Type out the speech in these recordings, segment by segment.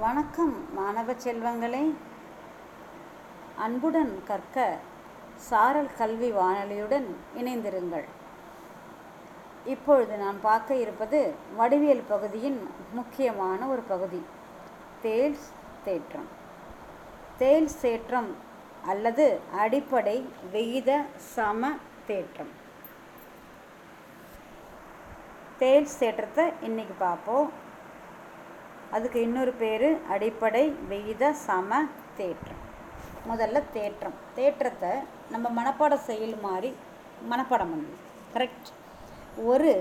வணக்கம் மாணவ செல்வங்களே. அன்புடன் கற்க சாரல் கல்வி வானொலியுடன் இணைந்திருங்கள். இப்பொழுது நாம் பார்க்க இருப்பது வடிவியல் பகுதியின் முக்கியமான ஒரு பகுதி தேல்ஸ் தேற்றம். தேல்ஸ் தேற்றம் அல்லது அடிப்படை விகித சம தேற்றம். தேல்ஸ் தேற்றத்தை இன்னைக்கு பார்ப்போம். அதுக்கு இன்னொரு பேர் அடிப்படை விகித சம தேற்றம். முதல்ல தேற்றம். தேற்றத்தை நம்ம மனப்பாட செயல் மாதிரி மனப்பாடம் பண்ணணும் கரெக்ட் ஒரு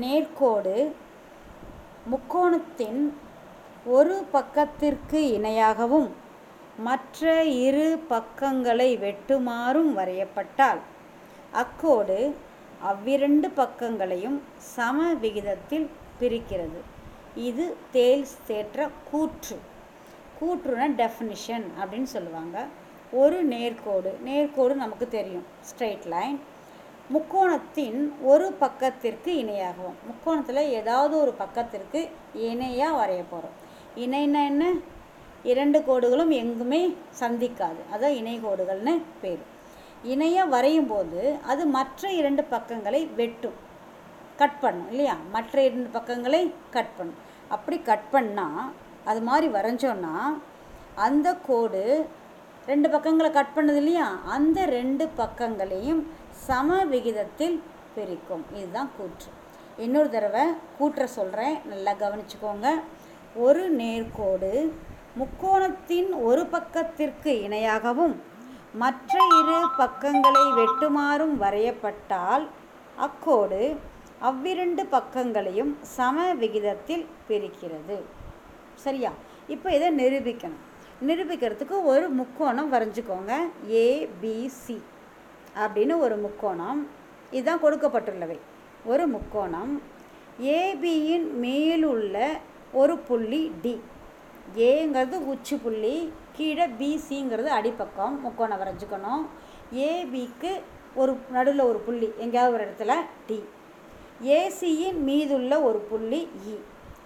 நேர்கோடு முக்கோணத்தின் ஒரு பக்கத்திற்கு இணையாகவும் மற்ற இரு பக்கங்களை வெட்டுமாறும் வரையப்பட்டால் அக்கோடு அவ்விரண்டு பக்கங்களையும் சம விகிதத்தில் பிரிக்கிறது. இது தேல்ஸ் தேற்ற கூற்று. கூற்றுன டெஃபினிஷன் அப்படின்னு சொல்லுவாங்க. ஒரு நேர்கோடு நேர்கோடு நமக்கு தெரியும். ஸ்ட்ரெயிட் லைன் முக்கோணத்தின் ஒரு பக்கத்திற்கு இணையாகவும் முக்கோணத்தில் ஏதாவது ஒரு பக்கத்திற்கு இணையாக வரைய போகிறோம் இணைன்னா என்ன? இரண்டு கோடுகளும் எங்குமே சந்திக்காது. அதான் இணை கோடுகள்னு பேர். இணையாக வரையும் போது அது மற்ற இரண்டு பக்கங்களை வெட்டும். கட் பண்ணும் இல்லையா? மற்ற இரண்டு பக்கங்களை கட் பண்ணும். அப்படி கட் பண்ணால் அது மாதிரி வரைஞ்சோன்னா அந்த கோடு ரெண்டு பக்கங்களை கட் பண்ணது இல்லையா? அந்த ரெண்டு பக்கங்களையும் சம விகிதத்தில் பிரிக்கும். இதுதான் கூற்று. இன்னொரு தடவை கூற்றை சொல்கிறேன் நல்லா கவனிச்சுக்கோங்க. ஒரு நேர்கோடு முக்கோணத்தின் ஒரு பக்கத்திற்கு இணையாகவும் மற்ற இரு பக்கங்களை வெட்டுமாறும் வரையப்பட்டால் அக்கோடு அவ்விரண்டு பக்கங்களையும் சம விகிதத்தில் பிரிக்கிறது. சரியா? இப்போ இதை நிரூபிக்கணும். நிரூபிக்கிறதுக்கு ஒரு முக்கோணம் வரைஞ்சிக்கோங்க. ஏபிசி அப்படின்னு ஒரு முக்கோணம். இதுதான் கொடுக்கப்பட்டுள்ளவை. ஒரு முக்கோணம். ஏபியின் மேலுள்ள ஒரு புள்ளி டி ஏங்கிறது உச்சி புள்ளி கீழே பிசிங்கிறது அடிப்பக்கம். முக்கோணம் வரைஞ்சிக்கணும். ஏபிக்கு ஒரு நடுவில் ஒரு புள்ளி. எங்கேயாவது ஒரு இடத்துல டி ஏசியின் மீதுள்ள ஒரு புள்ளி இ.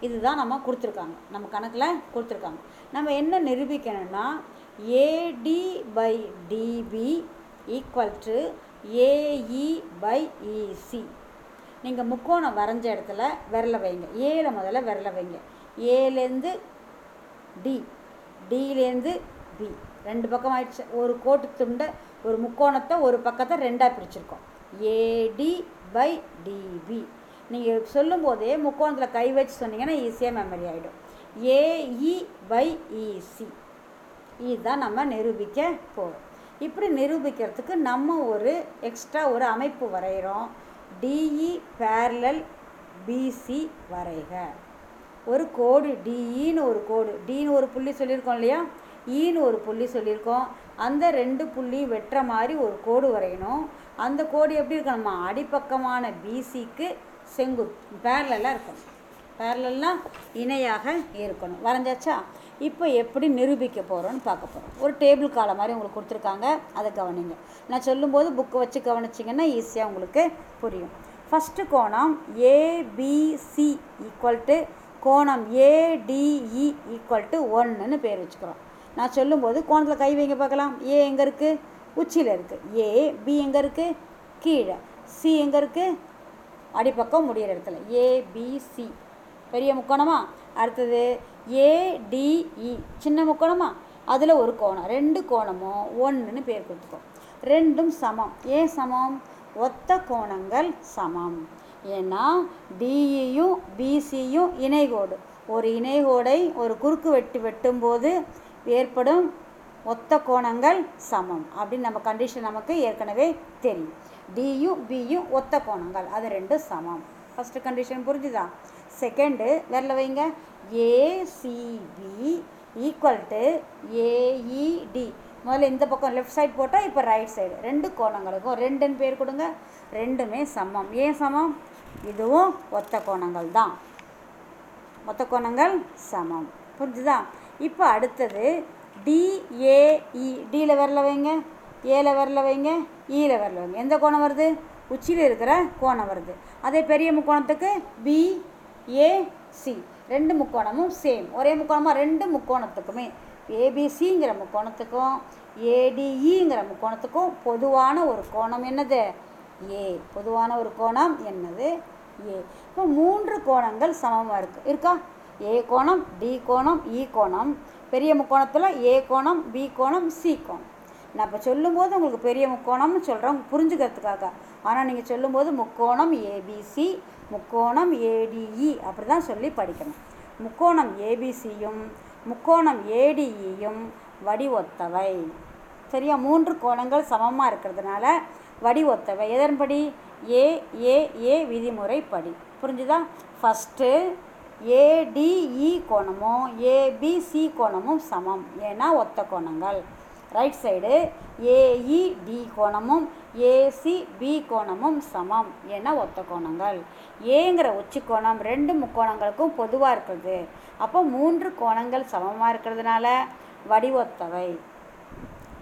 இதுதான் நம்ம கொடுத்துருக்காங்க. நம்ம கணக்கில் கொடுத்துருக்காங்க. நம்ம என்ன நிரூபிக்கணும்னா AD by DB equal to AE by EC நீங்கள் முக்கோணம் வரைஞ்ச இடத்துல விரல வைங்க. ஏல முதல்ல விரல வைங்க. ஏலேருந்து டி டிலேருந்து பி ரெண்டு பக்கம் ஆயிடுச்சு. ஒரு கோட்டு துண்டை ஒரு முக்கோணத்தை ஒரு பக்கத்தை ரெண்டாக பிரிச்சிருக்கோம். ஏடி பை டிபி நீங்கள் சொல்லும்போதே முக்கோணத்தில் கை வச்சு சொன்னீங்கன்னா ஈஸியாக மெமரி ஆகிடும் ஏஇ பை இசி இதுதான் நம்ம நிரூபிக்க போகிறோம் இப்படி நிரூபிக்கிறதுக்கு நம்ம ஒரு எக்ஸ்ட்ரா ஒரு அமைப்பு வரைகிறோம். டிஇ பேரலல் பிசி வரைக. ஒரு கோடு டிஇன்னு ஒரு கோடு. டின்னு ஒரு புள்ளி சொல்லியிருக்கோம் இல்லையா? ஈன்னு ஒரு புள்ளி சொல்லியிருக்கோம். அந்த ரெண்டு புள்ளி வெட்டுற மாதிரி ஒரு கோடு வரையணும். அந்த கோடு எப்படி இருக்கணுமா அடிப்பக்கமான பிசிக்கு செங்குத் பேரலாக இருக்கணும். பேரலெல்லாம் இணையாக இருக்கணும். வரைஞ்சாச்சா? இப்போ எப்படி நிரூபிக்க போகிறோன்னு பார்க்க போகிறோம் ஒரு டேபிள் காலை மாதிரி உங்களுக்கு கொடுத்துருக்காங்க. அதை கவனிங்க. நான் சொல்லும்போது புக்கை வச்சு கவனிச்சிங்கன்னா ஈஸியாக உங்களுக்கு புரியும். ஃபஸ்ட்டு கோணம் ஏபிசி ஈக்குவல் டு கோணம் ஏடிஇ ஈக்குவல் டு ஒன்றுன்னு பேர் வச்சுக்கிறோம். நான் சொல்லும்போது கோணத்தில் கை வைங்க பார்க்கலாம். ஏ எங்கே இருக்குது உச்சியில் இருக்குது ஏ பி எங்கே இருக்குது கீழே. சி எங்கே இருக்குது அடிப்பக்கம் முடிகிற இடத்துல. ஏபிசி பெரிய முக்கோணமா? அடுத்தது ஏடிஇ சின்ன முக்கோணமா? அதில் ஒரு கோணம். ரெண்டு கோணமும் ஒன்றுன்னு பேர் கொடுத்துக்கோ. ரெண்டும் சமம். ஏன் சமம்? ஒத்த கோணங்கள் சமம். ஏன்னா டிஇயும் பிசியும் இணைகோடு. ஒரு இணைகோடை ஒரு குறுக்கு வெட்டு வெட்டும்போது ஏற்படும் ஒத்த கோணங்கள் சமம் அப்படின்னு நம்ம கண்டிஷன் நமக்கு ஏற்கனவே தெரியும். டியும் பியும் ஒத்த கோணங்கள் அது ரெண்டும் சமம். ஃபஸ்ட்டு கண்டிஷன் புரிஞ்சுதா? செகண்டு விரல வைங்க. ஏசிபி ஈக்குவல் டு ஏஇடி முதல்ல இந்த பக்கம் லெஃப்ட் சைட் போட்டால் இப்போ ரைட் சைடு ரெண்டு கோணங்களுக்கும் ரெண்டுன்னு பேர் கொடுங்க. ரெண்டுமே சமம். ஏன் சமம்? இதுவும் ஒத்த கோணங்கள் தான் ஒத்த கோணங்கள் சமம். புரிஞ்சுதா? இப்போ அடுத்தது டிஏஇ டியில் வரல வைங்க. ஏல வரல வைங்க. E ஈல வரல வைங்க. எந்த கோணம் வருது? உச்சியில் இருக்கிற கோணம் வருது. அதே பெரிய முக்கோணத்துக்கு பி ஏசி ரெண்டு முக்கோணமும் சேம் ஒரே முக்கோணமாக ரெண்டு முக்கோணத்துக்குமே. ஏபிசிங்கிற முக்கோணத்துக்கும் ஏடிஇங்கிற e முக்கோணத்துக்கும் பொதுவான ஒரு கோணம் என்னது? ஏ பொதுவான ஒரு கோணம் என்னது? ஏ இப்போ மூன்று கோணங்கள் சமமாக இருக்குது இருக்கா? ஏ கோணம் டி கோணம் இ கோணம். பெரிய முக்கோணத்தில் ஏ கோணம் பி கோணம் சி கோணம். நான் இப்போ சொல்லும்போது உங்களுக்கு பெரிய முக்கோணம்னு சொல்கிறேன் புரிஞ்சுக்கிறதுக்காக. ஆனால் நீங்கள் சொல்லும்போது முக்கோணம் ஏபிசி முக்கோணம் ஏடிஇ அப்படி தான் சொல்லி படிக்கணும். முக்கோணம் ஏபிசியும் முக்கோணம் ஏடிஇயும் வடிவொத்தவை. சரியா? மூன்று கோணங்கள் சமமாக இருக்கிறதுனால வடிவொத்தவை. எதன்படி? ஏ ஏ ஏ விதிமுறைப்படி. புரிஞ்சுதா? ஃபஸ்ட்டு ஏடிஇ கோணமும் ஏபிசி கோணமும் சமம். ஏன்னா ஒத்த கோணங்கள். ரைட் சைடு ஏஇடி கோணமும் ஏசிபி கோணமும் சமம். ஏன்னா ஒத்த கோணங்கள். ஏங்கிற உச்சி கோணம் ரெண்டு முக்கோணங்களுக்கும் பொதுவாக இருக்குது. அப்போ மூன்று கோணங்கள் சமமாக இருக்கிறதுனால வடிவொத்தவை.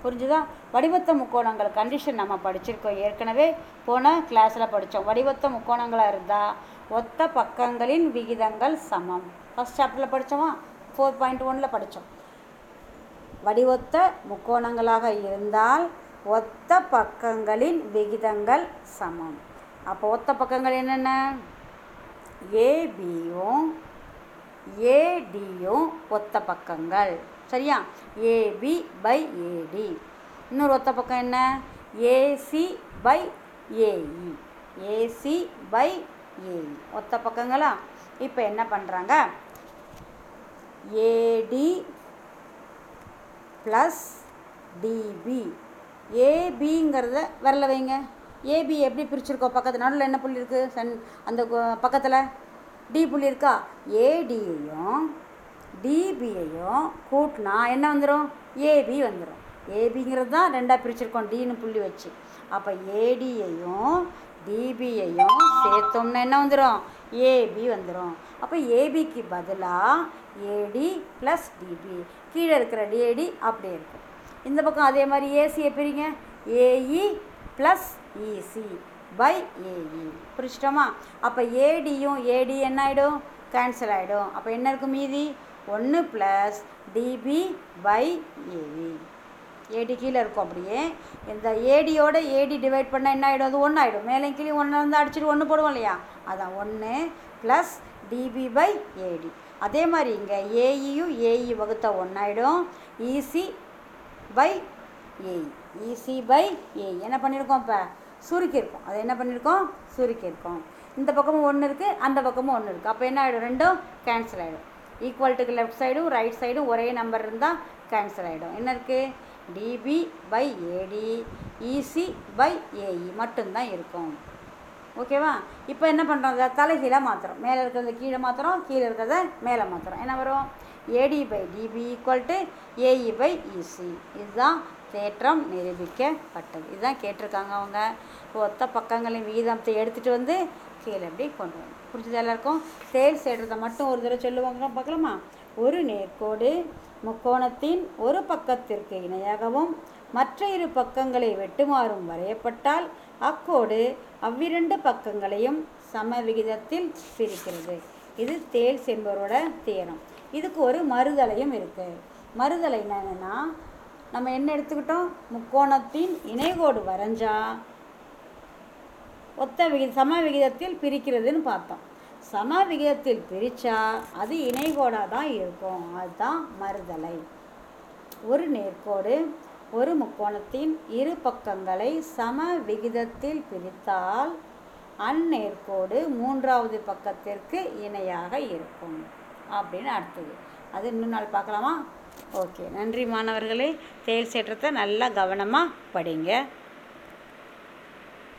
புரிஞ்சுதா? வடிவத்த முக்கோணங்கள் கண்டிஷன் நம்ம படிச்சிருக்கோம். ஏற்கனவே போன கிளாஸில் படித்தோம் வடிவத்த முக்கோணங்களாக இருந்தால் ஒத்த பக்கங்களின் விகிதங்கள் சமம். ஃபஸ்ட் சாப்டரில் படித்தோமா ஃபோர் பாயிண்ட் ஒனில் படித்தோம் வடிவொத்த முக்கோணங்களாக இருந்தால் ஒத்த பக்கங்களின் விகிதங்கள் சமம். அப்போ ஒத்த பக்கங்கள் என்னென்ன? ஏபியும் ஏடியும் ஒத்த பக்கங்கள். சரியா? ஏபி பை ஏடி இன்னொரு ஒத்த பக்கம் என்ன? AC by AE AC by AE ஒத்த பக்கங்களா? இப்போ என்ன பண்ணுறாங்க ஏடி ப்ளஸ் டிபி ஏபிங்கிறத வரல வைங்க. ஏபி எப்படி பிரிச்சிருக்கோம் பக்கத்து நடுவில் என்ன புள்ளி இருக்குது சன் அந்த பக்கத்தில் டி புள்ளி இருக்கா? ஏடியையும் டிபியையும் கூட்டினா என்ன வந்துடும் ஏபி வந்துடும் ஏபிங்கிறது தான் ரெண்டாக பிரிச்சிருக்கோம். டின்னு புள்ளி வச்சு. அப்போ ஏடியையும் டிபியையும் சேர்த்தோம்னா என்ன வந்துடும் ஏபி வந்துடும் அப்போ ஏபிக்கு பதிலாக ஏடி ப்ளஸ் டிபி கீழே இருக்கிற டிஏடி அப்படியே இருக்கும். இந்த பக்கம் அதே மாதிரி ஏசியை பிரிங்க. AE plus EC by AE புரிச்சிட்டோமா அப்போ ஏடியும் ஏடி என்ன ஆகிடும் கேன்சல் ஆகிடும் அப்போ என்ன இருக்கும் மீதி? ஒன்று plus DB by AE AD கீழே இருக்கும் அப்படியே. இந்த ஏடியோட ஏடி டிவைட் பண்ணால் என்ன ஆகிடும் அது ஒன்று ஆகிடும் மேலே கீழே ஒன்று வந்து அடிச்சுட்டு ஒன்று போடுவோம் இல்லையா? அதான் ஒன்று ப்ளஸ் டிபி பை ஏடி அதே மாதிரி இங்கே ஏஇயும் ஏஇ வகுத்த ஒன்றாயிடும் EC by AE EC by AE என்ன பண்ணியிருக்கோம் இப்போ? சுருக்கியிருக்கோம். அதை என்ன பண்ணியிருக்கோம் சுருக்கியிருக்கோம். இந்த பக்கமும் ஒன்று இருக்குது அந்த பக்கமும் ஒன்று இருக்குது அப்போ என்ன ஆகிடும் ரெண்டும் கேன்சல் ஆகிடும் ஈக்குவல்ட்டுக்கு லெஃப்ட் சைடும் ரைட் சைடும் ஒரே நம்பர் இருந்தால் கேன்சல் ஆகிடும் என்ன இருக்குது DB by AD EC by AE மட்டும்தான் இருக்கும். ஓகேவா இப்போ என்ன பண்ணுறோம் தலைகீழே தலைகீழாக மாற்றுறோம் மேலே இருக்கிறத கீழே மாற்றுறோம் கீழே இருக்கிறத மேலே மாற்றுறோம் என்ன வரும்? AD by DB equal to AE by EC இதுதான் தேற்றம் நிரூபிக்கப்பட்டது. இதுதான் கேட்டிருக்காங்க அவங்க. ஒத்த பக்கங்களின் விகிதத்தை எடுத்துகிட்டு வந்து கீழே அப்படியே கொண்டு வரணும் புரிஞ்சது எல்லாருக்கும்? தேல் சேடுறதை மட்டும் ஒரு தடவை சொல்லுவாங்க பார்க்கலாமா? ஒரு நேர்கோடு முக்கோணத்தின் ஒரு பக்கத்திற்கு இணையாகவும் மற்ற இரு பக்கங்களை வெட்டுமாறும் வரையப்பட்டால் அக்கோடு அவ்விரண்டு பக்கங்களையும் சம விகிதத்தில் பிரிக்கிறது. இது தேல் செம்பரோட தேரம். இதுக்கு ஒரு மறுதலையும் இருக்குது மறுதலை என்னென்னா நம்ம என்ன எடுத்துக்கிட்டோம்? முக்கோணத்தின் இணைகோடு வரைஞ்சா ஒத்த விகி சம விகிதத்தில் பிரிக்கிறதுன்னு பார்த்தோம். சம விகிதத்தில் பிரித்தா அது இணைகோடாக தான் இருக்கும். அதுதான் மறுதலை. ஒரு நேர்கோடு ஒரு முக்கோணத்தின் இரு பக்கங்களை சம விகிதத்தில் பிரித்தால் அந்நேர்கோடு மூன்றாவது பக்கத்திற்கு இணையாக இருக்கும். அப்படின்னு அடுத்தது. அது இன்னும் நாள் பார்க்கலாமா? ஓகே. நன்றி மாணவர்களே. தேல் சேற்றத்தை நல்லா கவனமாக படிங்க.